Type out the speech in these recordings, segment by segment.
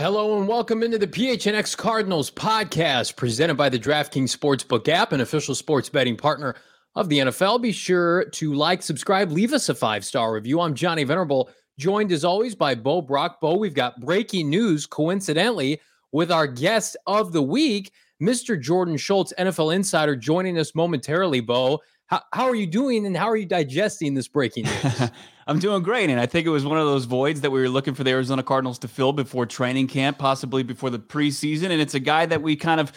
Hello and welcome into the PHNX Cardinals podcast presented by the DraftKings Sportsbook app, an official sports betting partner of the NFL. Be sure to like, subscribe, leave us a five star review. I'm Johnny Venerable, joined as always by Bo Brock. Bo, we've got breaking news, coincidentally, with our guest of the week, Mr. Jordan Schultz, NFL insider, joining us momentarily. Bo, how, how are you doing and how are you digesting this breaking news? I'm doing great. And I think it was one of those voids that we were looking for the Arizona Cardinals to fill before training camp, possibly before the preseason. And it's a guy that we kind of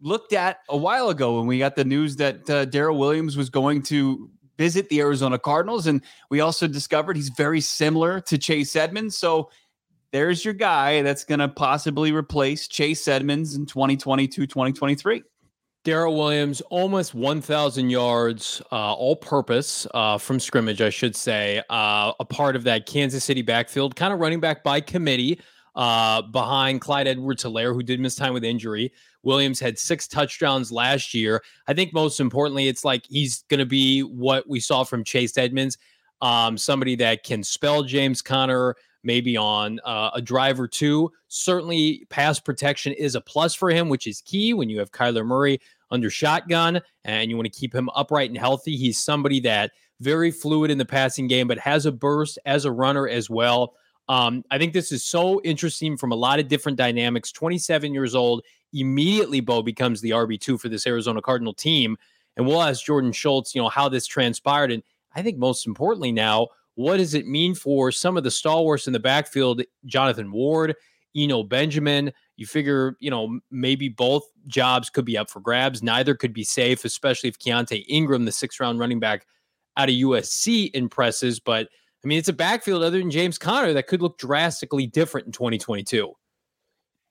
looked at a while ago when we got the news that uh, Daryl Williams was going to visit the Arizona Cardinals. And we also discovered he's very similar to Chase Edmonds. So there's your guy that's going to possibly replace Chase Edmonds in 2022, 2023. Daryl Williams, almost 1,000 yards, uh, all purpose uh, from scrimmage, I should say. Uh, a part of that Kansas City backfield, kind of running back by committee uh, behind Clyde Edwards Helaire, who did miss time with injury. Williams had six touchdowns last year. I think most importantly, it's like he's going to be what we saw from Chase Edmonds um, somebody that can spell James Conner maybe on uh, a drive or two. Certainly, pass protection is a plus for him, which is key when you have Kyler Murray under shotgun and you want to keep him upright and healthy. He's somebody that very fluid in the passing game, but has a burst as a runner as well. Um, I think this is so interesting from a lot of different dynamics. 27 years old, immediately Bo becomes the RB2 for this Arizona Cardinal team. And we'll ask Jordan Schultz, you know, how this transpired. And I think most importantly now, what does it mean for some of the stalwarts in the backfield? Jonathan Ward, Eno Benjamin. You figure, you know, maybe both jobs could be up for grabs. Neither could be safe, especially if Keaontay Ingram, the sixth round running back out of USC, impresses. But I mean, it's a backfield other than James Conner that could look drastically different in 2022.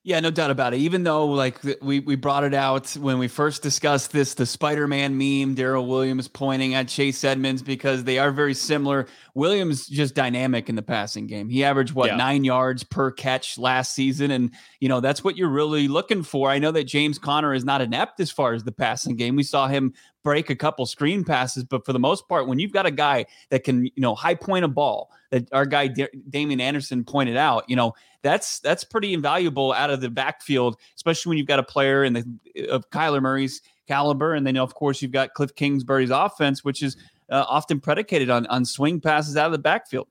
Yeah, no doubt about it. Even though, like, we, we brought it out when we first discussed this, the Spider Man meme, Daryl Williams pointing at Chase Edmonds because they are very similar. Williams just dynamic in the passing game. He averaged, what, yeah. nine yards per catch last season. And, you know, that's what you're really looking for. I know that James Conner is not inept as far as the passing game. We saw him break a couple screen passes, but for the most part, when you've got a guy that can, you know, high point a ball, that our guy D- Damien Anderson pointed out, you know, that's that's pretty invaluable out of the backfield, especially when you've got a player in the of Kyler Murray's caliber, and then of course you've got Cliff Kingsbury's offense, which is uh, often predicated on on swing passes out of the backfield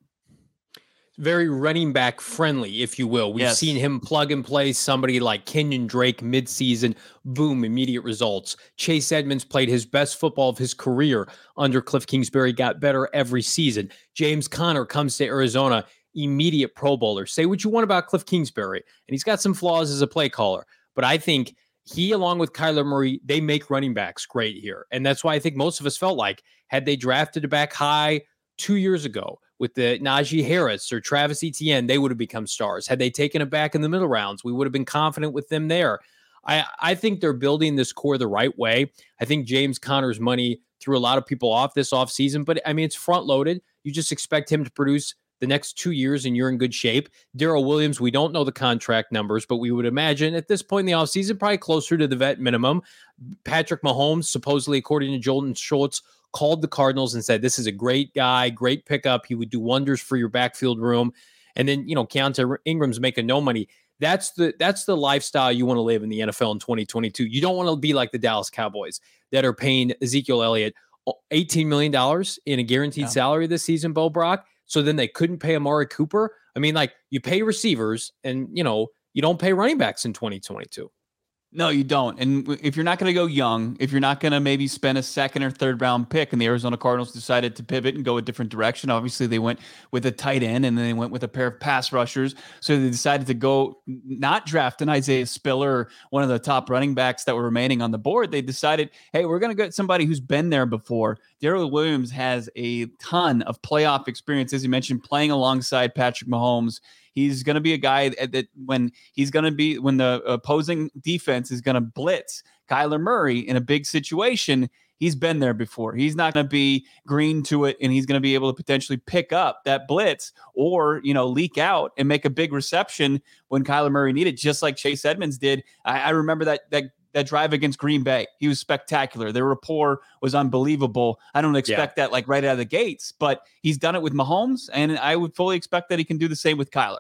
very running back friendly, if you will. We've yes. seen him plug and play somebody like Kenyon Drake midseason, boom, immediate results. Chase Edmonds played his best football of his career under Cliff Kingsbury, got better every season. James Conner comes to Arizona, immediate Pro Bowler. Say what you want about Cliff Kingsbury, and he's got some flaws as a play caller, but I think he, along with Kyler Murray, they make running backs great here. And that's why I think most of us felt like had they drafted a back high two years ago, with the Najee Harris or Travis Etienne, they would have become stars. Had they taken it back in the middle rounds, we would have been confident with them there. I, I think they're building this core the right way. I think James Conner's money threw a lot of people off this offseason, but I mean, it's front loaded. You just expect him to produce the next two years and you're in good shape. Daryl Williams, we don't know the contract numbers, but we would imagine at this point in the offseason, probably closer to the vet minimum. Patrick Mahomes, supposedly, according to Jordan Schultz, called the Cardinals and said, This is a great guy, great pickup. He would do wonders for your backfield room. And then, you know, Keaontay Ingram's making no money. That's the that's the lifestyle you want to live in the NFL in 2022. You don't want to be like the Dallas Cowboys that are paying Ezekiel Elliott uh, $18 million in a guaranteed yeah. salary this season, Bo Brock. So then they couldn't pay Amari Cooper. I mean, like you pay receivers and you know, you don't pay running backs in 2022. No, you don't. And if you're not going to go young, if you're not going to maybe spend a second or third round pick, and the Arizona Cardinals decided to pivot and go a different direction, obviously they went with a tight end and then they went with a pair of pass rushers. So they decided to go not draft an Isaiah Spiller, one of the top running backs that were remaining on the board. They decided, hey, we're going to get somebody who's been there before. Daryl Williams has a ton of playoff experience, as you mentioned, playing alongside Patrick Mahomes He's going to be a guy that, that when he's going to be when the opposing defense is going to blitz Kyler Murray in a big situation, he's been there before. He's not going to be green to it, and he's going to be able to potentially pick up that blitz or you know leak out and make a big reception when Kyler Murray needed, just like Chase Edmonds did. I, I remember that that that drive against Green Bay. He was spectacular. Their rapport was unbelievable. I don't expect yeah. that like right out of the gates, but he's done it with Mahomes, and I would fully expect that he can do the same with Kyler.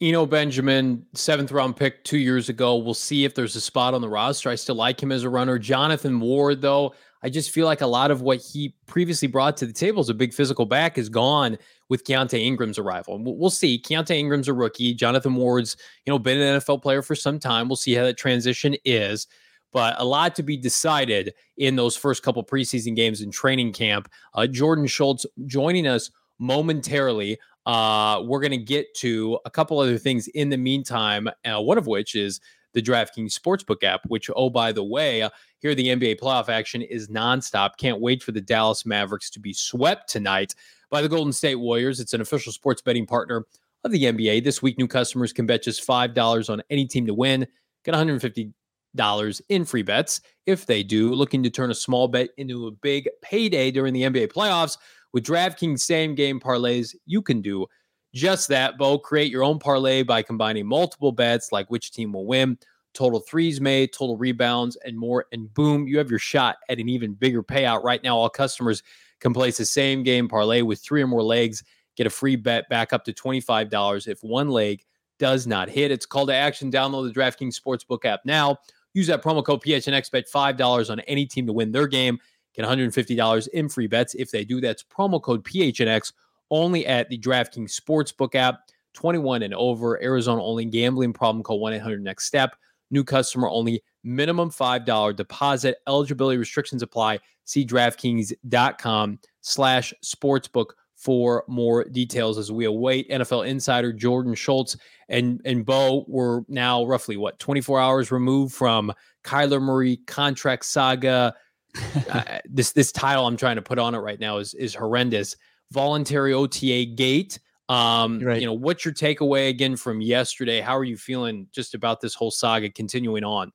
Eno Benjamin, seventh round pick two years ago. We'll see if there's a spot on the roster. I still like him as a runner. Jonathan Ward, though, I just feel like a lot of what he previously brought to the table as a big physical back is gone with Keaontay Ingram's arrival. We'll see. Keaontay Ingram's a rookie. Jonathan Ward's, you know, been an NFL player for some time. We'll see how that transition is. But a lot to be decided in those first couple preseason games in training camp. Uh, Jordan Schultz joining us momentarily. Uh, we're going to get to a couple other things in the meantime, uh, one of which is the DraftKings Sportsbook app, which, oh, by the way, uh, here the NBA playoff action is nonstop. Can't wait for the Dallas Mavericks to be swept tonight by the Golden State Warriors. It's an official sports betting partner of the NBA. This week, new customers can bet just $5 on any team to win, get $150 in free bets if they do. Looking to turn a small bet into a big payday during the NBA playoffs with DraftKings same game parlays, you can do just that, Bo. Create your own parlay by combining multiple bets like which team will win, total threes made, total rebounds, and more. And boom, you have your shot at an even bigger payout. Right now, all customers can place the same game parlay with three or more legs, get a free bet back up to $25 if one leg does not hit. It's call to action. Download the DraftKings Sportsbook app now. Use that promo code PHNX, bet $5 on any team to win their game. Get $150 in free bets if they do. That's promo code PHNX only at the DraftKings Sportsbook app. 21 and over, Arizona only gambling problem. Call 1 800 next step. New customer only, minimum $5 deposit. Eligibility restrictions apply. See DraftKings.com slash sportsbook for more details as we await NFL insider Jordan Schultz and and Bo. We're now roughly what 24 hours removed from Kyler Murray contract saga. uh, this this title I'm trying to put on it right now is is horrendous voluntary OTA gate. Um, right. you know, what's your takeaway again from yesterday? How are you feeling just about this whole saga continuing on?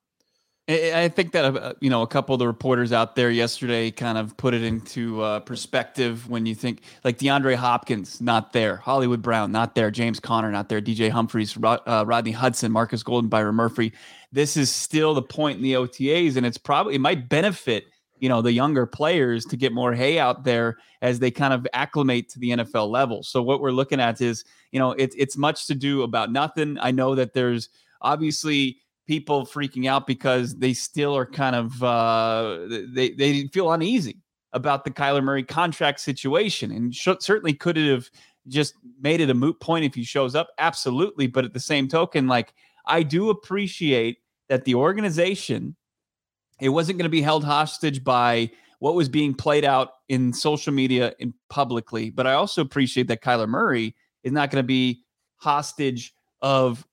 I think that uh, you know a couple of the reporters out there yesterday kind of put it into uh, perspective when you think like DeAndre Hopkins not there, Hollywood Brown not there, James Conner not there, DJ Humphries, Rod, uh, Rodney Hudson, Marcus Golden, Byron Murphy. This is still the point in the OTAs, and it's probably it might benefit you know the younger players to get more hay out there as they kind of acclimate to the NFL level. So what we're looking at is you know it's it's much to do about nothing. I know that there's obviously people freaking out because they still are kind of uh, they they feel uneasy about the Kyler Murray contract situation, and sh- certainly could have just made it a moot point if he shows up? Absolutely, but at the same token, like I do appreciate that the organization it wasn't going to be held hostage by what was being played out in social media and publicly. But I also appreciate that Kyler Murray is not going to be hostage of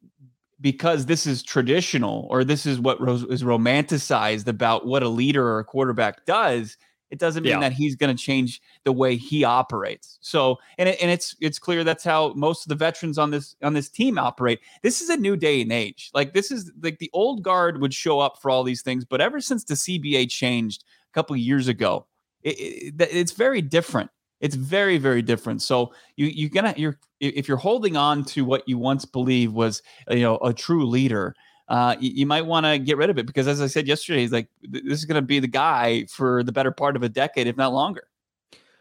because this is traditional or this is what is romanticized about what a leader or a quarterback does it doesn't mean yeah. that he's going to change the way he operates. So, and it, and it's it's clear that's how most of the veterans on this on this team operate. This is a new day and age. Like this is like the old guard would show up for all these things, but ever since the CBA changed a couple years ago, it, it, it's very different. It's very very different. So you you're gonna you're if you're holding on to what you once believed was you know a true leader uh, you, you, might want to get rid of it because, as I said yesterday, he's like this is going to be the guy for the better part of a decade, if not longer.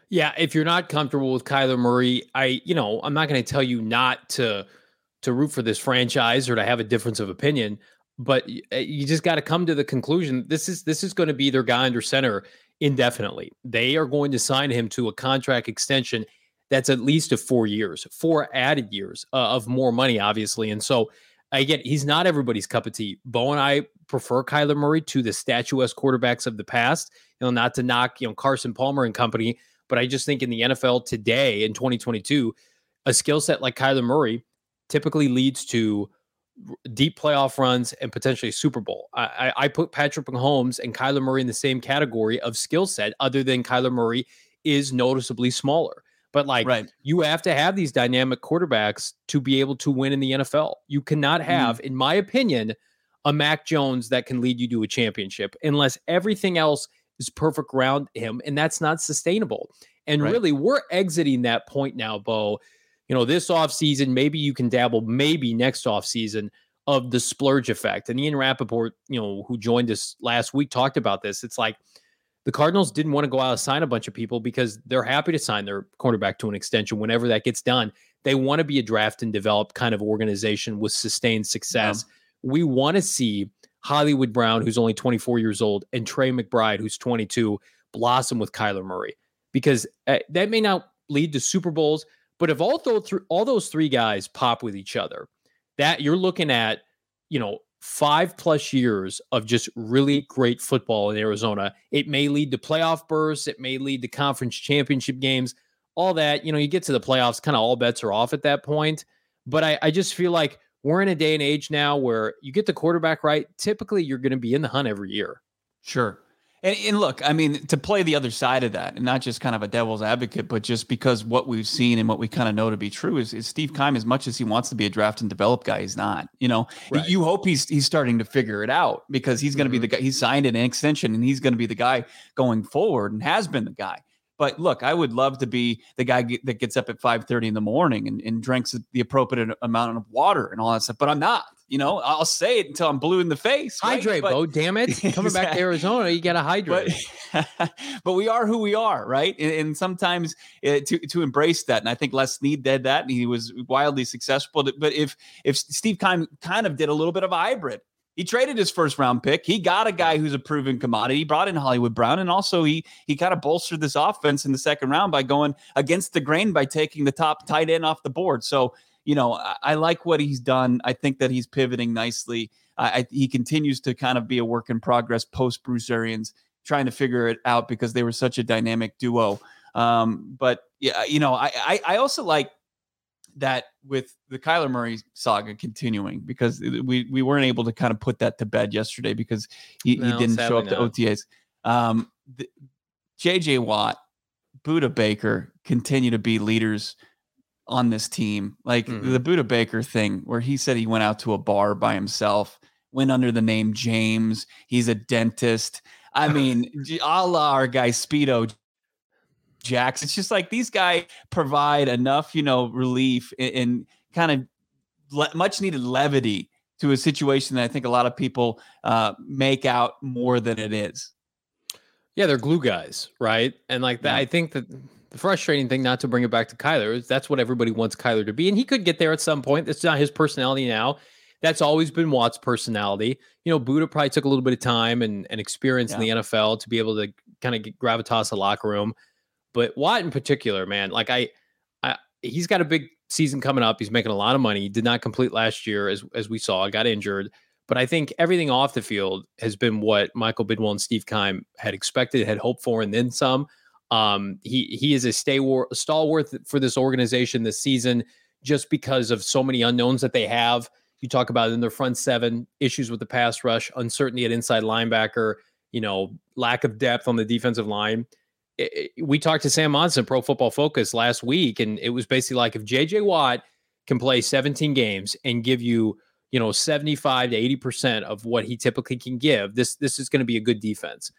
Yeah, if you're not comfortable with Kyler Murray, I you know I'm not going to tell you not to to root for this franchise or to have a difference of opinion, but uh, you just got to come to the conclusion this is this is going to be their guy under center indefinitely. They are going to sign him to a contract extension that's at least of four years, four added years uh, of more money, obviously, and so again, he's not everybody's cup of tea. Bo and I prefer Kyler Murray to the statuesque quarterbacks of the past. You know, not to knock, you know, Carson Palmer and company, but I just think in the NFL today in 2022, a skill set like Kyler Murray typically leads to deep playoff runs and potentially a Super Bowl. I, I put Patrick Mahomes and Kyler Murray in the same category of skill set, other than Kyler Murray is noticeably smaller. But like right. you have to have these dynamic quarterbacks to be able to win in the NFL. You cannot have, mm. in my opinion, a Mac Jones that can lead you to a championship unless everything else is perfect around him. And that's not sustainable. And right. really, we're exiting that point now, Bo. You know, this offseason, maybe you can dabble, maybe next offseason of the splurge effect. And Ian Rapoport, you know, who joined us last week, talked about this. It's like the Cardinals didn't want to go out and sign a bunch of people because they're happy to sign their cornerback to an extension whenever that gets done. They want to be a draft and develop kind of organization with sustained success. Yeah. We want to see Hollywood Brown, who's only 24 years old, and Trey McBride, who's 22, blossom with Kyler Murray because uh, that may not lead to Super Bowls, but if all those all those three guys pop with each other, that you're looking at, you know, five plus years of just really great football in Arizona. It may lead to playoff bursts, it may lead to conference championship games, all that. You know, you get to the playoffs, kind of all bets are off at that point. But I, I just feel like we're in a day and age now where you get the quarterback right. Typically, you're going to be in the hunt every year. Sure. And, and, look, I mean, to play the other side of that, and not just kind of a devil's advocate, but just because what we've seen and what we kind of know to be true is, is Steve Keim, as much as he wants to be a draft and develop guy, he's not. You know, right. you hope he's he's starting to figure it out because he's going to mm-hmm. be the guy. He signed an extension, and he's going to be the guy going forward, and has been the guy. But look, I would love to be the guy that gets up at 5:30 in the morning and, and drinks the appropriate amount of water and all that stuff. But I'm not. You know, I'll say it until I'm blue in the face. Hydrate, right? Bo. Damn it! Coming exactly. back to Arizona, you got to hydrate. But, but, we are who we are, right? And, and sometimes uh, to to embrace that, and I think Les Snead did that, and he was wildly successful. But if if Steve Keim kind of did a little bit of a hybrid, he traded his first round pick. He got a guy who's a proven commodity. He brought in Hollywood Brown, and also he he kind of bolstered this offense in the second round by going against the grain by taking the top tight end off the board. So you know, I, I like what he's done. I think that he's pivoting nicely. I, he continues to kind of be a work in progress post Bruce Arians, trying to figure it out because they were such a dynamic duo. Um, but yeah, you know, I, I I also like that with the Kyler Murray saga continuing because we we weren't able to kind of put that to bed yesterday because he, no, he didn't show up to OTAs. Um, the, JJ Watt, Budda Baker continue to be leaders on this team. Like mm-hmm. the Budda Baker thing, where he said he went out to a bar by himself, went under the name James. He's a dentist. I mean, a la our guy Speedo Jacks. It's just like these guys provide enough, you know, relief and, and kind of le- much needed levity to a situation that I think a lot of people uh, make out more than it is. Yeah, they're glue guys, right? And like that, yeah. I think that the frustrating thing, not to bring it back to Kyler, is that's what everybody wants Kyler to be, and he could get there at some point. That's not his personality now. That's always been Watt's personality. You know, Budda probably took a little bit of time and, and experience yeah. in the NFL to be able to kind of get gravitas the locker room. But Watt in particular, man, like I, I, he's got a big season coming up. He's making a lot of money. He did not complete last year, as as we saw, got injured. But I think everything off the field has been what Michael Bidwill and Steve Keim had expected, had hoped for, and then some. Um, he he is a stay war, stalwart for this organization this season, just because of so many unknowns that they have. You talk about in their front seven issues with the pass rush, uncertainty at inside linebacker, you know, lack of depth on the defensive line. It, we talked to Sam Monson, Pro Football Focus, last week, and it was basically like if JJ Watt can play 17 games and give you, you know, 75 to 80 percent of what he typically can give, this this is going to be a good defense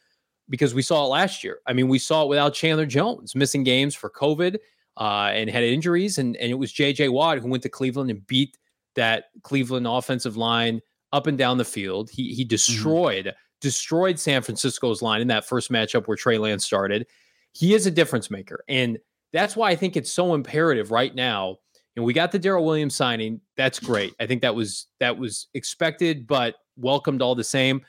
because we saw it last year. I mean, we saw it without Chandler Jones missing games for COVID uh, and had injuries, and and it was JJ Watt who went to Cleveland and beat that Cleveland offensive line up and down the field. He he mm-hmm. destroyed. Mm-hmm. Destroyed San Francisco's line in that first matchup where Trey Lance started he is a difference maker. And that's why I think it's so imperative right now. And we got the Daryl Williams signing. That's great. I think that was that was expected, but welcomed all the same.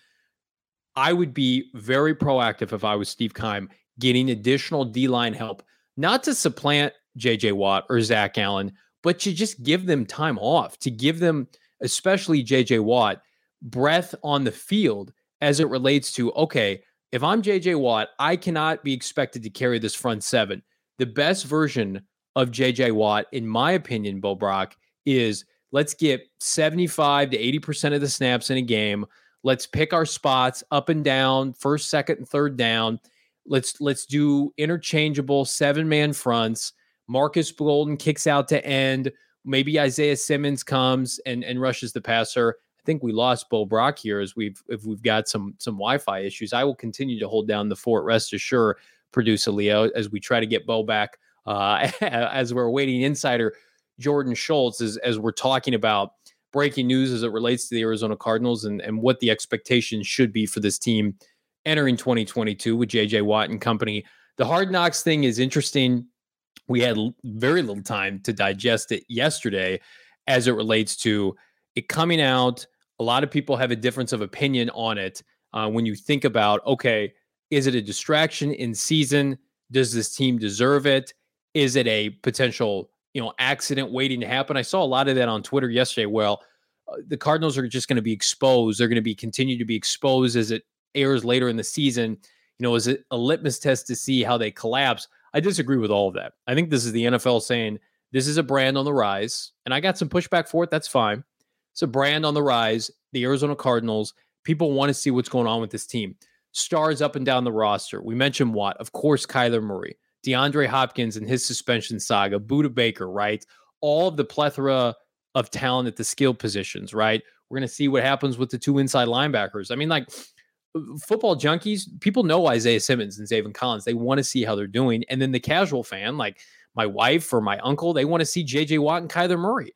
I would be very proactive if I was Steve Keim, getting additional D line help, not to supplant JJ Watt or Zach Allen, but to just give them time off, to give them, especially JJ Watt, breath on the field as it relates to, okay, if I'm JJ Watt, I cannot be expected to carry this front seven. The best version of JJ Watt, in my opinion, Bo Brock, is let's get 75 to 80% of the snaps in a game. Let's pick our spots up and down, first, second, and third down. Let's let's do interchangeable seven-man fronts. Marcus Golden kicks out to end. Maybe Isaiah Simmons comes and, and rushes the passer. I think we lost Bo Brock here as we've if we've got some some Wi-Fi issues. I will continue to hold down the fort. Rest assured, producer Leo, as we try to get Bo back. Uh, as we're waiting, insider Jordan Schultz as as we're talking about breaking news as it relates to the Arizona Cardinals and and what the expectations should be for this team entering 2022 with JJ Watt and company. The hard knocks thing is interesting we had very little time to digest it yesterday as it relates to it coming out. A lot of people have a difference of opinion on it. Uh, when you think about, okay, is it a distraction in season? Does this team deserve it? Is it a potential, you know, accident waiting to happen? I saw a lot of that on Twitter yesterday. Well, uh, the Cardinals are just going to be exposed. They're going to be continue to be exposed as it airs later in the season. You know, is it a litmus test to see how they collapse? I disagree with all of that. I think this is the NFL saying this is a brand on the rise, and I got some pushback for it. That's fine. It's a brand on the rise. The Arizona Cardinals. People want to see what's going on with this team. Stars up and down the roster. We mentioned Watt, of course, Kyler Murray, DeAndre Hopkins and his suspension saga, Budda Baker, right? All of the plethora of talent at the skill positions, right? We're going to see what happens with the two inside linebackers. I mean, like football junkies, people know Isaiah Simmons and Zaven Collins. They want to see how they're doing. And then the casual fan, like my wife or my uncle, they want to see JJ Watt and Kyler Murray.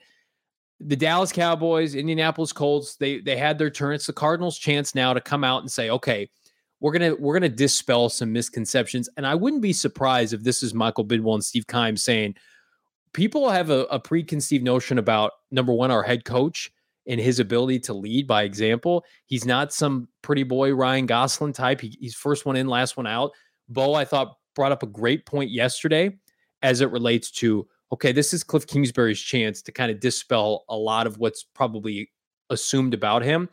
The Dallas Cowboys, Indianapolis Colts, they they had their turn. It's the Cardinals' chance now to come out and say, okay, we're gonna we're gonna dispel some misconceptions. And I wouldn't be surprised if this is Michael Bidwill and Steve Keim's saying people have a, a preconceived notion about number one, our head coach and his ability to lead by example. He's not some pretty boy Ryan Gosling type. He, he's first one in, last one out. Bo, I thought, brought up a great point yesterday as it relates to okay, this is Cliff Kingsbury's chance to kind of dispel a lot of what's probably assumed about him.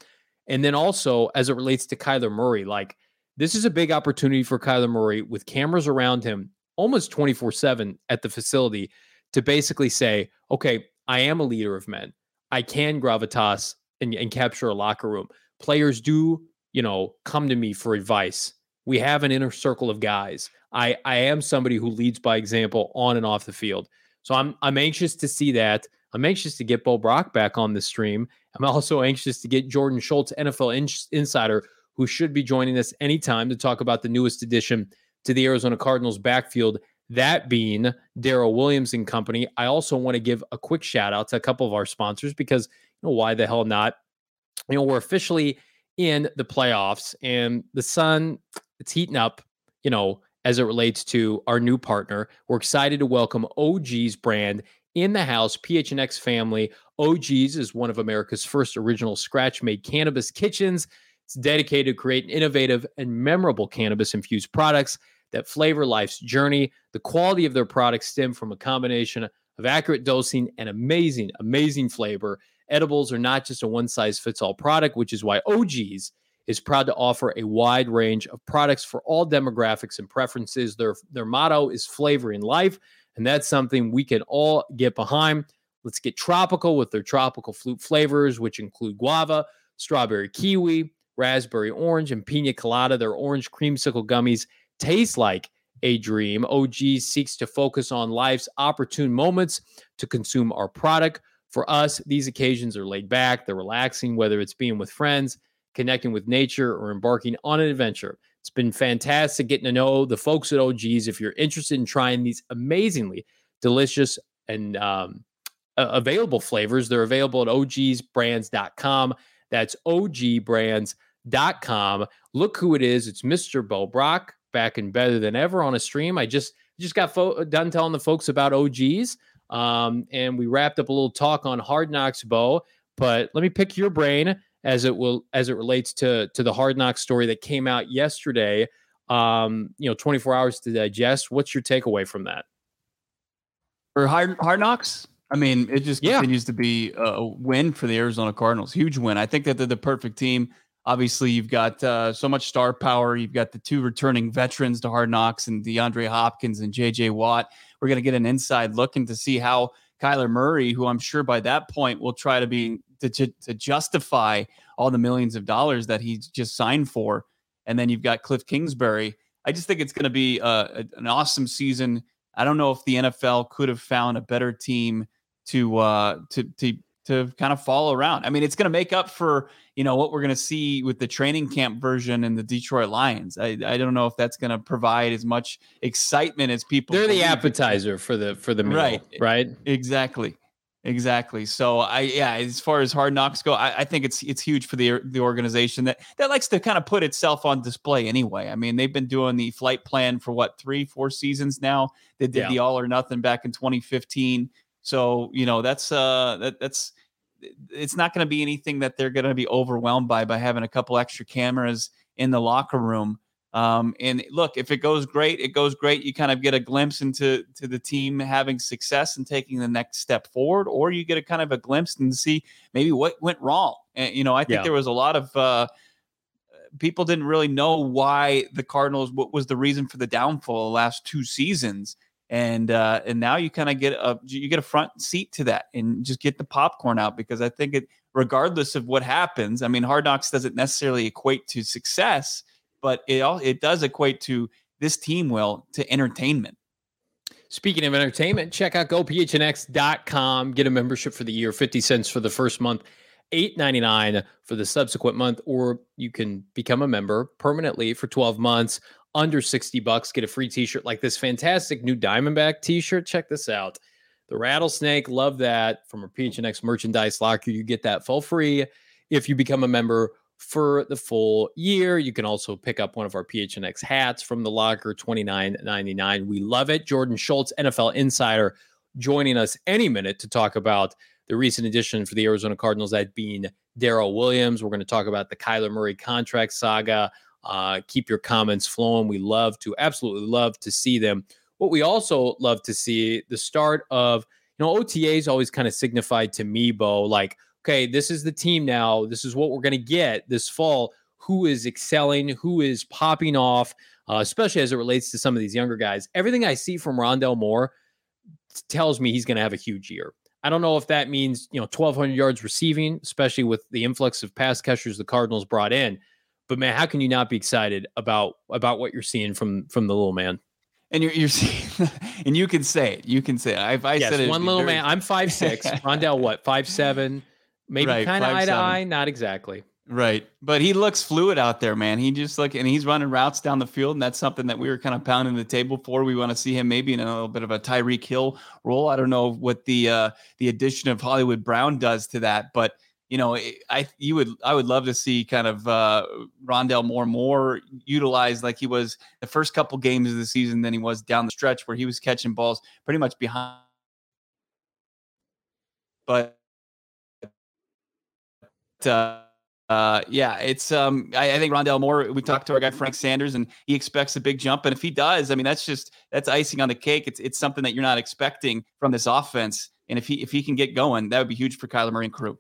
And then also as it relates to Kyler Murray, like this is a big opportunity for Kyler Murray with cameras around him almost 24 7 at the facility to basically say, okay, I am a leader of men. I can gravitas and, and capture a locker room. Players do, you know, come to me for advice. We have an inner circle of guys. I I am somebody who leads by example on and off the field. So I'm I'm anxious to see that. I'm anxious to get Bo Brock back on the stream. I'm also anxious to get Jordan Schultz, NFL in- insider, who should be joining us anytime to talk about the newest addition to the Arizona Cardinals backfield that being Daryl Williams and company. I also want to give a quick shout out to a couple of our sponsors because you know why the hell not? You know, we're officially in the playoffs and the sun it's heating up, you know, as it relates to our new partner. We're excited to welcome OG's brand in the house, PHNX family. OG's is one of America's first original scratch made cannabis kitchens. It's dedicated to creating innovative and memorable cannabis infused products that flavor life's journey. The quality of their products stem from a combination of accurate dosing and amazing, amazing flavor. Edibles are not just a one size fits all product, which is why OG's is proud to offer a wide range of products for all demographics and preferences. Their, their motto is flavoring life, and that's something we can all get behind. Let's get tropical with their tropical fruit flavors, which include guava, strawberry kiwi, raspberry orange, and pina colada. Their orange creamsicle gummies taste like a dream. OG seeks to focus on life's opportune moments to consume our product. For us, these occasions are laid back, they're relaxing, whether it's being with friends, connecting with nature, or embarking on an adventure. It's been fantastic getting to know the folks at OG's. If you're interested in trying these amazingly delicious and um, available flavors, they're available at ogsbrands.com. That's ogbrands.com. Look who it is. It's Mr. Bo Brock back and better than ever on a stream. I just just got fo- done telling the folks about OGs, um, and we wrapped up a little talk on Hard Knocks, Bo. But let me pick your brain as it will as it relates to to the Hard Knocks story that came out yesterday. Um, you know, 24 hours to digest. What's your takeaway from that? For Hard Hard Knocks, I mean, it just yeah. continues to be a win for the Arizona Cardinals. Huge win. I think that they're the perfect team. Obviously, you've got uh, so much star power. You've got the two returning veterans to Hard Knocks and DeAndre Hopkins and JJ Watt. We're going to get an inside look into see how Kyler Murray, who I'm sure by that point will try to be to, to, to justify all the millions of dollars that he's just signed for. And then you've got Cliff Kingsbury. I just think it's going to be uh, an awesome season. I don't know if the NFL could have found a better team to uh, to to to kind of follow around. I mean, it's going to make up for you know what we're going to see with the training camp version and the Detroit Lions. I, I don't know if that's going to provide as much excitement as people. They're the appetizer for the for the meal, right? Right. Exactly. Exactly. So I yeah, as far as hard knocks go, I, I, think it's it's huge for the the organization that that likes to kind of put itself on display anyway. I mean, they've been doing the flight plan for what three, four seasons now. They did yeah. the all or nothing back in 2015. So you know that's uh that that's it's not going to be anything that they're going to be overwhelmed by by having a couple extra cameras in the locker room. Um, and look, if it goes great, it goes great. You kind of get a glimpse into to the team having success and taking the next step forward, or you get a kind of a glimpse and see maybe what went wrong. And you know, I think yeah. there was a lot of uh, people didn't really know why the Cardinals. What was the reason for the downfall the last two seasons? And uh, and now you kind of get a you get a front seat to that and just get the popcorn out because I think it regardless of what happens. I mean, Hard Knocks doesn't necessarily equate to success but it all it does equate to this team will to entertainment. Speaking of entertainment, check out gophnx.com. Get a membership for the year, 50 cents for the first month, $8.99 for the subsequent month, or you can become a member permanently for 12 months, under 60 bucks. Get a free t-shirt like this fantastic new Diamondback t-shirt. Check this out. The rattlesnake, love that from a PHNX merchandise locker. You get that full free if you become a member for the full year. You can also pick up one of our PHNX hats from the locker, twenty nine ninety nine. We love it. Jordan Schultz, NFL insider, joining us any minute to talk about the recent addition for the Arizona Cardinals, that being Daryl Williams. We're going to talk about the Kyler Murray contract saga. Uh, keep your comments flowing. We love to, absolutely love to see them. What we also love to see the start of, you know, OTAs always kind of signified to me, Bo, like okay, this is the team now. This is what we're going to get this fall. Who is excelling? Who is popping off? Uh, especially as it relates to some of these younger guys. Everything I see from Rondale Moore tells me he's going to have a huge year. I don't know if that means you know 1,200 yards receiving, especially with the influx of pass catchers the Cardinals brought in. But man, how can you not be excited about about what you're seeing from from the little man? And you're, you're seeing, and you can say it. You can say it. If I yes, said it, one little very... man. I'm five six. Rondale, what five seven? Maybe right, kind of eye to eye, not exactly. Right. But he looks fluid out there, man. He just like, and he's running routes down the field. And that's something that we were kind of pounding the table for. We want to see him maybe in a little bit of a Tyreek Hill role. I don't know what the, uh, the addition of Hollywood Brown does to that, but you know, I, you would, I would love to see kind of, uh, Rondale more, more utilized like he was the first couple games of the season than he was down the stretch where he was catching balls pretty much behind. But, uh, uh, yeah, it's um, I, I, think Rondale Moore. We talked to our guy Frank Sanders, and he expects a big jump. And if he does, I mean, that's just that's icing on the cake. It's it's something that you're not expecting from this offense. And if he if he can get going, that would be huge for Kyler Murray and crew.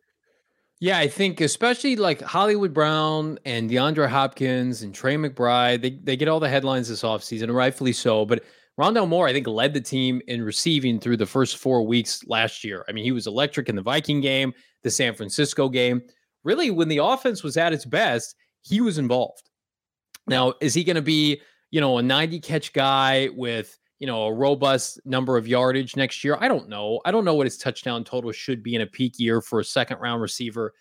Yeah, I think especially like Hollywood Brown and DeAndre Hopkins and Trey McBride, they, they get all the headlines this offseason, rightfully so. But Rondale Moore, I think, led the team in receiving through the first four weeks last year. I mean, he was electric in the Viking game, the San Francisco game really when the offense was at its best, he was involved. Now, is he going to be, you know, a 90 catch guy with, you know, a robust number of yardage next year? I don't know. I don't know what his touchdown total should be in a peak year for a second round receiver.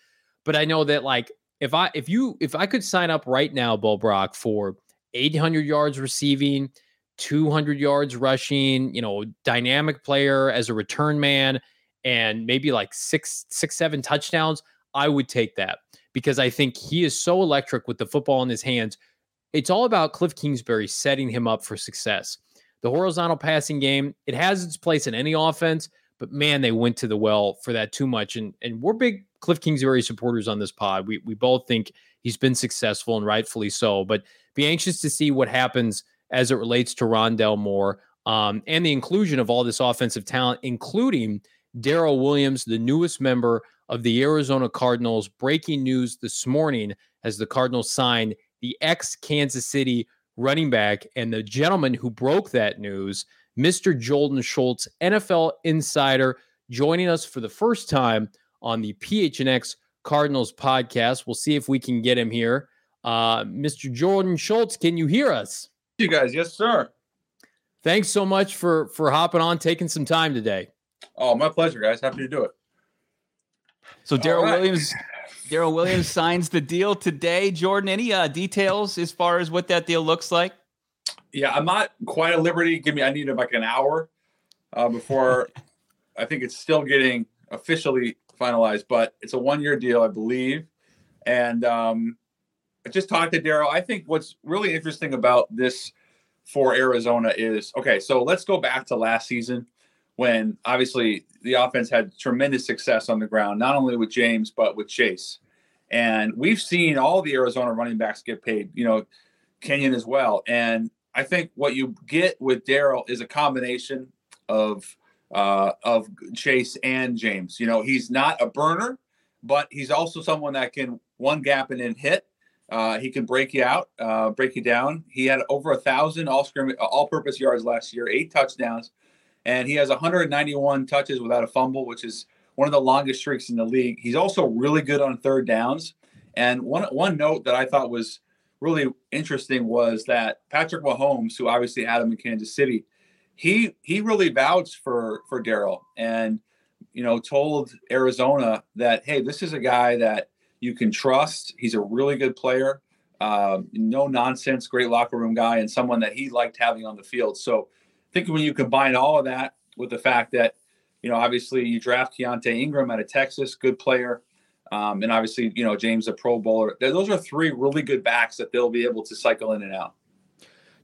But I know that like if I if you if I could sign up right now, Bo Brock, for 800 yards receiving, 200 yards rushing, you know, dynamic player as a return man, and maybe like six, six, seven touchdowns. I would take that because I think he is so electric with the football in his hands. It's all about Cliff Kingsbury setting him up for success. The horizontal passing game, it has its place in any offense, but man, they went to the well for that too much. And and we're big Cliff Kingsbury supporters on this pod. We we both think he's been successful and rightfully so. But be anxious to see what happens as it relates to Rondale Moore um, and the inclusion of all this offensive talent, including Daryl Williams, the newest member of the Arizona Cardinals. Breaking news this morning as the Cardinals signed the ex Kansas City running back and the gentleman who broke that news, Mr. Jordan Schultz, NFL insider, joining us for the first time on the PHNX Cardinals podcast. We'll see if we can get him here. Uh, Mr. Jordan Schultz, can you hear us? You guys, yes, sir. Thanks so much for for hopping on, taking some time today. Oh, my pleasure, guys. Happy to do it. So Daryl right. Williams, Darrel Williams signs the deal today. Jordan, any uh, details as far as what that deal looks like? Yeah, I'm not quite at liberty. Give me, I need like an hour uh, before. I think it's still getting officially finalized, but it's a one year deal, I believe. And um, I just talked to Daryl. I think what's really interesting about this for Arizona is okay, so let's go back to last season when obviously the offense had tremendous success on the ground, not only with James, but with Chase. And we've seen all the Arizona running backs get paid, you know, Kenyon as well. And I think what you get with Daryl is a combination of uh, of Chase and James. You know, he's not a burner, but he's also someone that can one gap and then hit. Uh, he can break you out, uh, break you down. He had over a thousand all scrimmage, all-purpose yards last year, eight touchdowns, and he has 191 touches without a fumble, which is one of the longest streaks in the league. He's also really good on third downs. And one one note that I thought was really interesting was that Patrick Mahomes, who obviously had him in Kansas City, he he really vouched for for Daryl and you know told Arizona that hey, this is a guy that you can trust. He's a really good player, um, no nonsense, great locker room guy, and someone that he liked having on the field. So think when you combine all of that with the fact that you know obviously you draft Keaontay Ingram out of Texas, good player. Um, and obviously, you know, James, a Pro Bowler. Those are three really good backs that they'll be able to cycle in and out.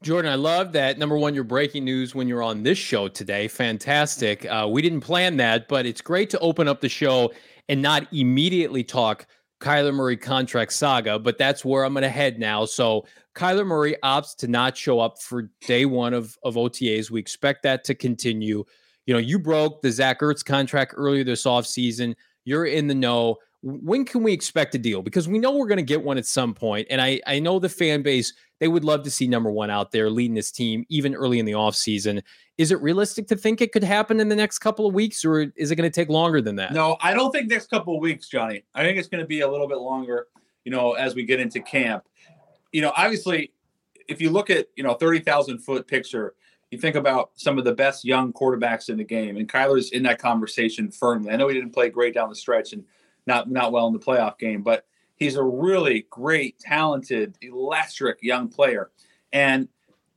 Jordan, I love that. Number one, you're breaking news when you're on this show today. Fantastic. Uh, we didn't plan that, but it's great to open up the show and not immediately talk Kyler Murray contract saga, but that's where I'm going to head now. So Kyler Murray opts to not show up for day one of, of OTAs. We expect that to continue. You know, you broke the Zach Ertz contract earlier this offseason. You're in the know when can we expect a deal? Because we know we're going to get one at some point. and I I know the fan base they would love to see number one out there leading this team even early in the offseason. Is it realistic to think it could happen in the next couple of weeks, or is it going to take longer than that? No, I don't think next couple of weeks, Johnny. I think it's going to be a little bit longer. You know, as we get into camp, you know, obviously, if you look at you know thirty thousand foot picture, you think about some of the best young quarterbacks in the game, and Kyler's in that conversation firmly. I know he didn't play great down the stretch, and not not well in the playoff game, but he's a really great, talented, electric young player. And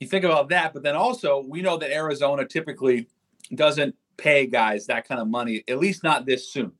you think about that, but then also we know that Arizona typically doesn't pay guys that kind of money, at least not this soon.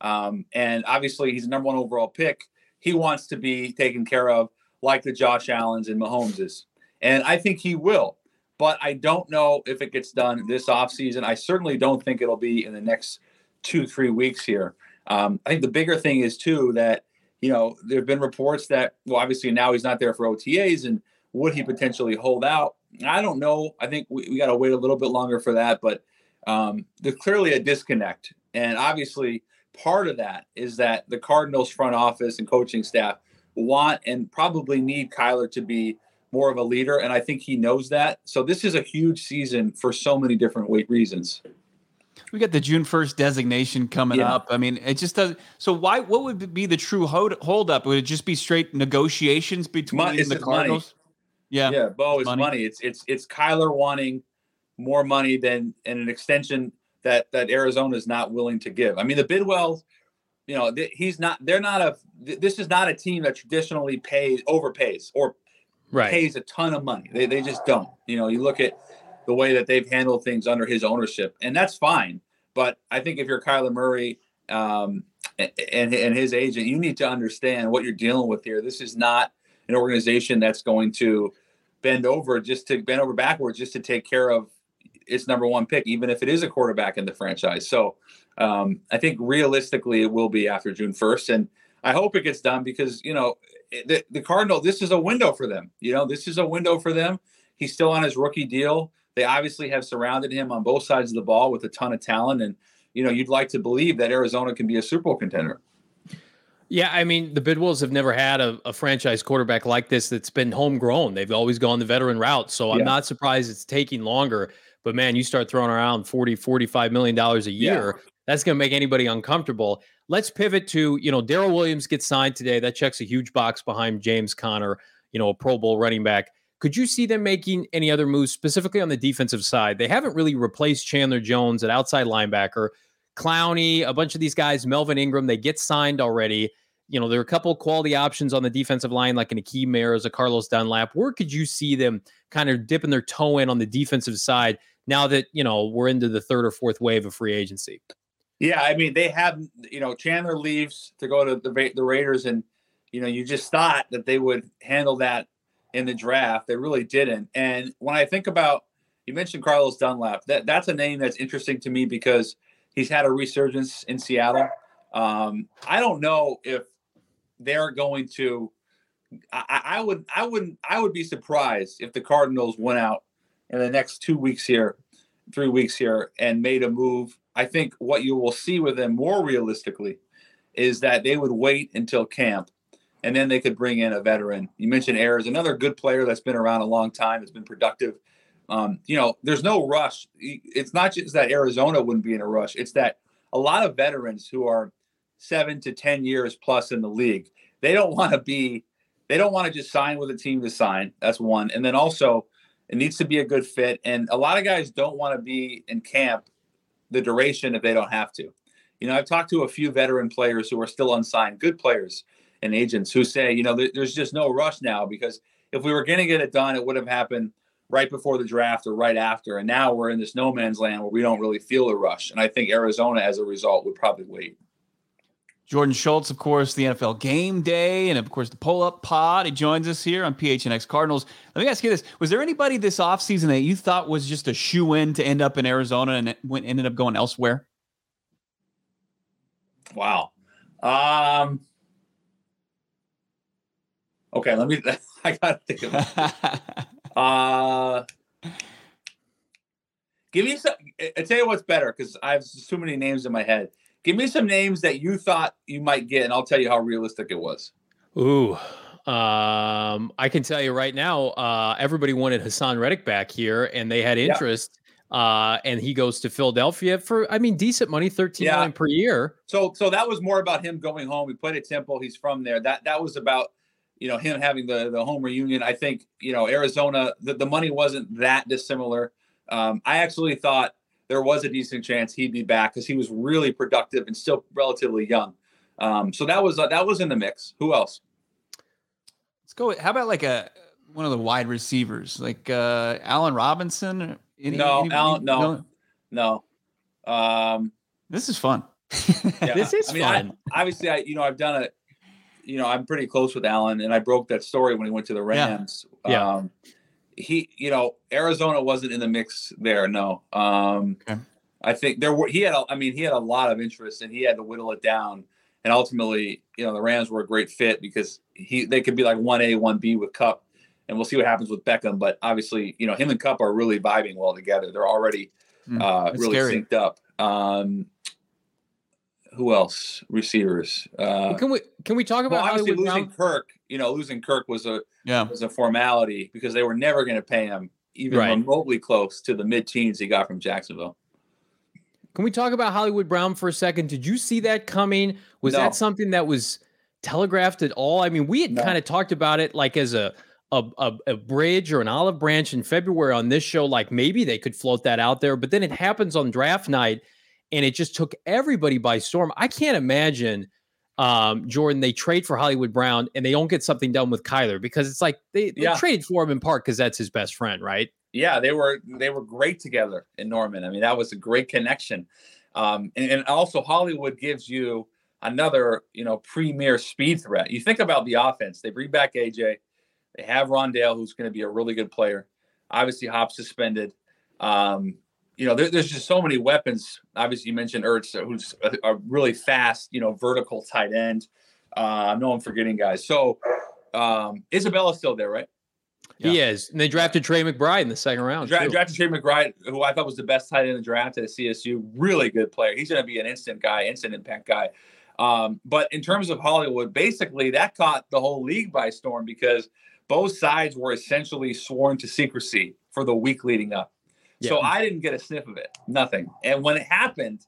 Um, and obviously, he's a number one overall pick. He wants to be taken care of like the Josh Allen's and Mahomes And I think he will. But I don't know if it gets done this offseason. I certainly don't think it'll be in the next two, three weeks here. Um, I think the bigger thing is too that you know there have been reports that well, obviously now he's not there for OTAs, and would he potentially hold out? I don't know. I think we, we got to wait a little bit longer for that, but um, there's clearly a disconnect, and obviously part of that is that the Cardinals front office and coaching staff want and probably need Kyler to be more of a leader, and I think he knows that. So this is a huge season for so many different weight reasons. We got the June first designation coming yeah. up. I mean, it just doesn't. So why? What would be the true hold, hold up? Would it just be straight negotiations between money, the Cardinals? Money. Yeah, yeah. Bo, it's money. money. It's it's it's Kyler wanting more money than and an extension that that Arizona is not willing to give. I mean, the Bidwill, you know, th- he's not. They're not a. Th- this is not a team that traditionally pays overpays or right. pays a ton of money. They they just don't. You know, you look at the way that they've handled things under his ownership, and that's fine. But I think if you're Kyler Murray um, and and his agent, you need to understand what you're dealing with here. This is not an organization that's going to bend over just to bend over backwards just to take care of its number one pick, even if it is a quarterback in the franchise. So um, I think realistically it will be after June 1st, and I hope it gets done because you know the the Cardinal. This is a window for them. You know, this is a window for them. He's still on his rookie deal. They obviously have surrounded him on both sides of the ball with a ton of talent, and you know you'd like to believe that Arizona can be a Super Bowl contender. Yeah, I mean the Bidwills have never had a, a, franchise quarterback like this that's been homegrown. They've always gone the veteran route, so I'm not surprised it's taking longer. But man, you start throwing around 40, 45 million dollars a year, yeah. That's going to make anybody uncomfortable. Let's pivot to, you know, Daryl Williams gets signed today. That checks a huge box behind James Conner, you know, a Pro Bowl running back. Could you see them making any other moves specifically on the defensive side? They haven't really replaced Chandler Jones at outside linebacker. Clowney, a bunch of these guys, Melvin Ingram, they get signed already. You know, there are a couple quality options on the defensive line, like an Akeem Mayers, a Carlos Dunlap. Where could you see them kind of dipping their toe in on the defensive side now that, you know, we're into the third or fourth wave of free agency? Yeah, I mean they have you know Chandler leaves to go to the the Raiders, and you know you just thought that they would handle that in the draft. They really didn't. And when I think about you mentioned Carlos Dunlap, that that's a name that's interesting to me because he's had a resurgence in Seattle. Um, I don't know if they're going to. I, I would I wouldn't I would be surprised if the Cardinals went out in the next two weeks here, three weeks here, and made a move I think what you will see with them more realistically is that they would wait until camp and then they could bring in a veteran. You mentioned Ayers, another good player that's been around a long time, has been productive. Um, you know, there's no rush. It's not just that Arizona wouldn't be in a rush, it's that a lot of veterans who are seven to 10 years plus in the league, they don't want to be, they don't want to just sign with a team to sign. That's one. And then also, it needs to be a good fit. And a lot of guys don't want to be in camp the duration if they don't have to. You know, I've talked to a few veteran players who are still unsigned, good players and agents who say, you know, there's just no rush now because if we were going to get it done, it would have happened right before the draft or right after. And now we're in this no man's land where we don't really feel a rush. And I think Arizona, as a result, would probably wait. Jordan Schultz, of course, the NFL game day, and of course, the pull up pod. He joins us here on PHNX Cardinals. Let me ask you this Was there anybody this offseason that you thought was just a shoe in to end up in Arizona and went, ended up going elsewhere? Wow. Um, okay, let me, I got to think of it. uh, give me some, I tell you what's better because I have too many names in my head. Give me some names that you thought you might get, and I'll tell you how realistic it was. Ooh, um, I can tell you right now, uh, everybody wanted Haason Reddick back here, and they had interest. Uh, and he goes to Philadelphia for, I mean, decent money, thirteen yeah. million per year. So, so that was more about him going home. He played at Temple. He's from there. That that was about, you know, him having the the home reunion. I think, you know, Arizona. The, the money wasn't that dissimilar. Um, I actually thought there was a decent chance he'd be back because he was really productive and still relatively young. Um, so that was uh, that was in the mix. Who else? Let's go. How about like a one of the wide receivers, like uh, Allen Robinson? Any, no, anybody? Allen, no, no. no. Um, this is fun. yeah. This is I mean, fun. I, obviously, I you know I've done it. You know, I'm pretty close with Allen, and I broke that story when he went to the Rams. Yeah. yeah. He, you know, Arizona wasn't in the mix there. No. Um, okay. I think there were, he had, a, I mean, he had a lot of interest and he had to whittle it down. And ultimately, you know, the Rams were a great fit because he, they could be like 1A, 1B with Kupp. And we'll see what happens with Beckham. But obviously, you know, him and Kupp are really vibing well together. They're already mm, uh, really scary. synced up. Um, who else? Receivers. Uh, can we can we talk about well, obviously losing Brown? Kirk? You know, losing Kirk was a yeah was a formality because they were never going to pay him even right. remotely close to the mid teens he got from Jacksonville. Can we talk about Hollywood Brown for a second? Did you see that coming? Was no. that something that was telegraphed at all? I mean, we had no. kind of talked about it like as a, a, a a bridge or an olive branch in February on this show. Like maybe they could float that out there, but then it happens on draft night, and it just took everybody by storm. I can't imagine, um, Jordan, they trade for Hollywood Brown and they don't get something done with Kyler because it's like they, they yeah. traded for him in part because that's his best friend, right? Yeah, they were they were great together in Norman. I mean, that was a great connection. Um, and, and also Hollywood gives you another, you know, premier speed threat. You think about the offense. They bring back AJ. They have Rondale, who's going to be a really good player. Obviously, Hop suspended. Um, you know, there, there's just so many weapons. Obviously, you mentioned Ertz, who's a, a really fast, you know, vertical tight end. Uh, I know I'm forgetting guys. So um, Isabella's still there, right? Yeah. He is. And they drafted Trey McBride in the second round. Dra- drafted Trey McBride, who I thought was the best tight end in the draft at CSU. Really good player. He's going to be an instant guy, instant impact guy. Um, but in terms of Hollywood, basically that caught the whole league by storm because both sides were essentially sworn to secrecy for the week leading up. Yeah. So I didn't get a sniff of it, nothing. And when it happened,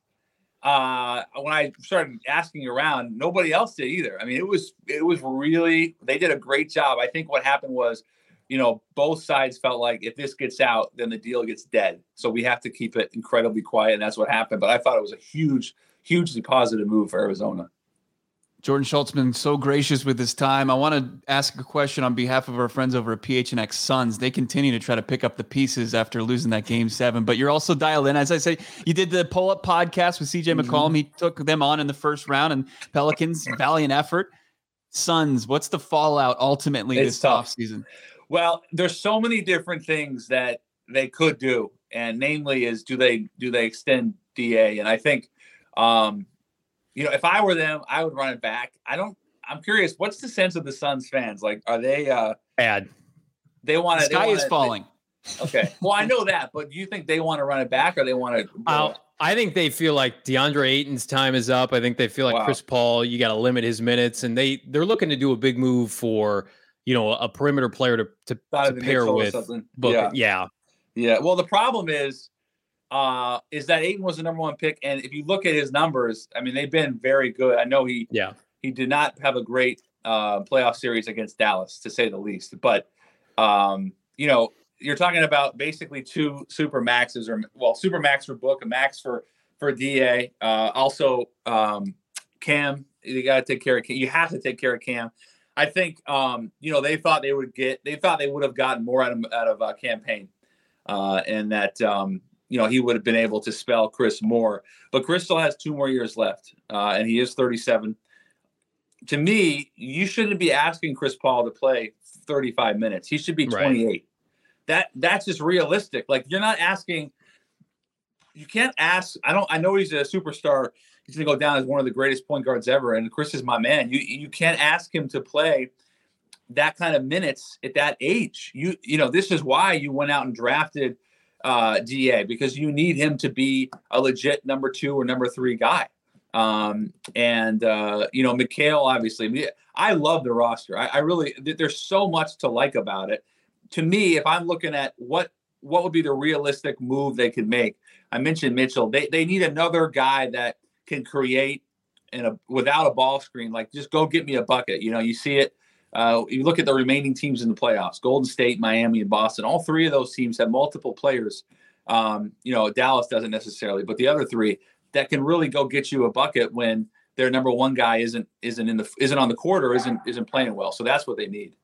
uh, when I started asking around, nobody else did either. I mean, it was it was really they did a great job. I think what happened was, you know, both sides felt like if this gets out, then the deal gets dead. So we have to keep it incredibly quiet, and that's what happened. But I thought it was a huge, hugely positive move for Arizona. Jordan Schultz been so gracious with his time. I want to ask a question on behalf of our friends over at PHNX Suns. They continue to try to pick up the pieces after losing that game seven, but you're also dialed in. As I say, you did the pull up podcast with CJ mm-hmm. McCollum. He took them on in the first round, and Pelicans, valiant effort. Suns, what's the fallout ultimately it's this tough. offseason? Well, there's so many different things that they could do, and namely is do they do they extend Da? And I think um, you know, if I were them, I would run it back. I don't. I'm curious. What's the sense of the Suns fans? Like, are they uh bad? They want to. The sky is falling. They, okay. Well, I know that, but do you think they want to run it back, or they want to? Uh, I think they feel like DeAndre Ayton's time is up. I think they feel like wow. Chris Paul. You got to limit his minutes, and they they're looking to do a big move for you know a perimeter player to to, to pair with. Yeah. yeah. Yeah. Well, the problem is uh, is that Ayton was the number one pick, and if you look at his numbers, I mean they've been very good. I know he yeah he did not have a great uh, playoff series against Dallas to say the least, but um, you know you're talking about basically two super maxes or well super max for book a max for for Da. Uh, also um, Cam, you got to take care of Cam. You have to take care of Cam. I think um, you know they thought they would get they thought they would have gotten more out of out of uh, Cam Payne, uh, and that um, you know, he would have been able to spell Chris more. But Chris still has two more years left, uh, and he is 37. To me, you shouldn't be asking Chris Paul to play 35 minutes. He should be 28. Right. That that's just realistic. Like you're not asking. You can't ask. I don't. I know he's a superstar. He's going to go down as one of the greatest point guards ever, and Chris is my man. You you can't ask him to play that kind of minutes at that age. You you know this is why you went out and drafted uh, Da because you need him to be a legit number two or number three guy. Um, and uh, you know, Mikal, obviously, I love the roster. I, I really there's so much to like about it. To me, if I'm looking at what what would be the realistic move they could make, I mentioned Mitchell. They they need another guy that can create in a without a ball screen. Like just go get me a bucket. You know, you see it uh, you look at the remaining teams in the playoffs: Golden State, Miami, and Boston. All three of those teams have multiple players. Um, you know, Dallas doesn't necessarily, but the other three that can really go get you a bucket when their number one guy isn't isn't in the isn't on the court or isn't isn't playing well. So that's what they need.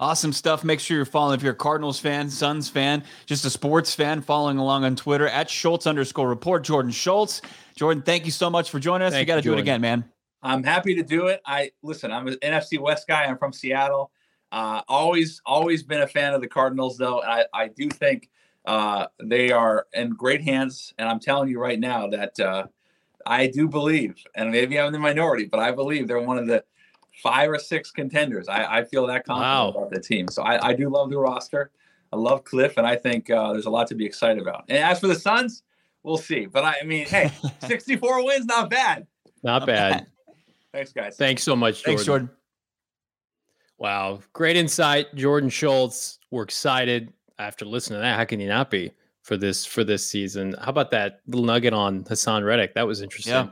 Awesome stuff. Make sure you're following if you're a Cardinals fan, Suns fan, just a sports fan, following along on Twitter at Schultz underscore report. Jordan Schultz. Jordan, thank you so much for joining us. Thank you got to do it again, man. I'm happy to do it. I listen. I'm an NFC West guy. I'm from Seattle. Uh, always, always been a fan of the Cardinals, though. And I, I do think uh, they are in great hands. And I'm telling you right now that uh, I do believe, and maybe I'm in the minority, but I believe they're one of the five or six contenders. I, I feel that confident wow. about the team. So I, I, do love the roster. I love Cliff, and I think uh, there's a lot to be excited about. And as for the Suns, we'll see. But I, I mean, hey, 64 wins, not bad. Not bad. Thanks, guys. Thanks so much, Jordan. Thanks, Jordan. Wow. Great insight, Jordan Schultz. We're excited after listening to that. How can you not be for this for this season? How about that little nugget on Haason Reddick? That was interesting. Yeah,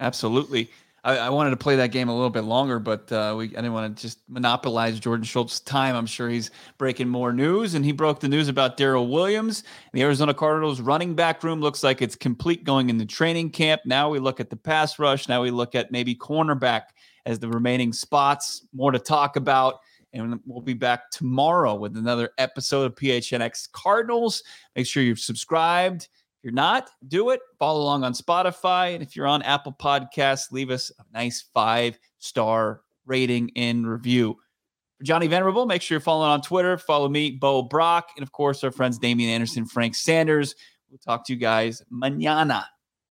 absolutely. I, I, wanted to play that game a little bit longer, but uh, we I didn't want to just monopolize Jordan Schultz's time. I'm sure he's breaking more news, and he broke the news about Darryl Williams. The Arizona Cardinals running back room looks like it's complete going into training camp. Now we look at the pass rush. Now we look at maybe cornerback as the remaining spots. More to talk about. And we'll be back tomorrow with another episode of PHNX Cardinals. Make sure you're subscribed you're not, do it. Follow along on Spotify. And if you're on Apple Podcasts, leave us a nice five star rating and review. For Johnny Venerable, make sure you're following on Twitter. Follow me, Bo Brack, and of course, our friends Damian Anderson, Frank Sanders. We'll talk to you guys manana.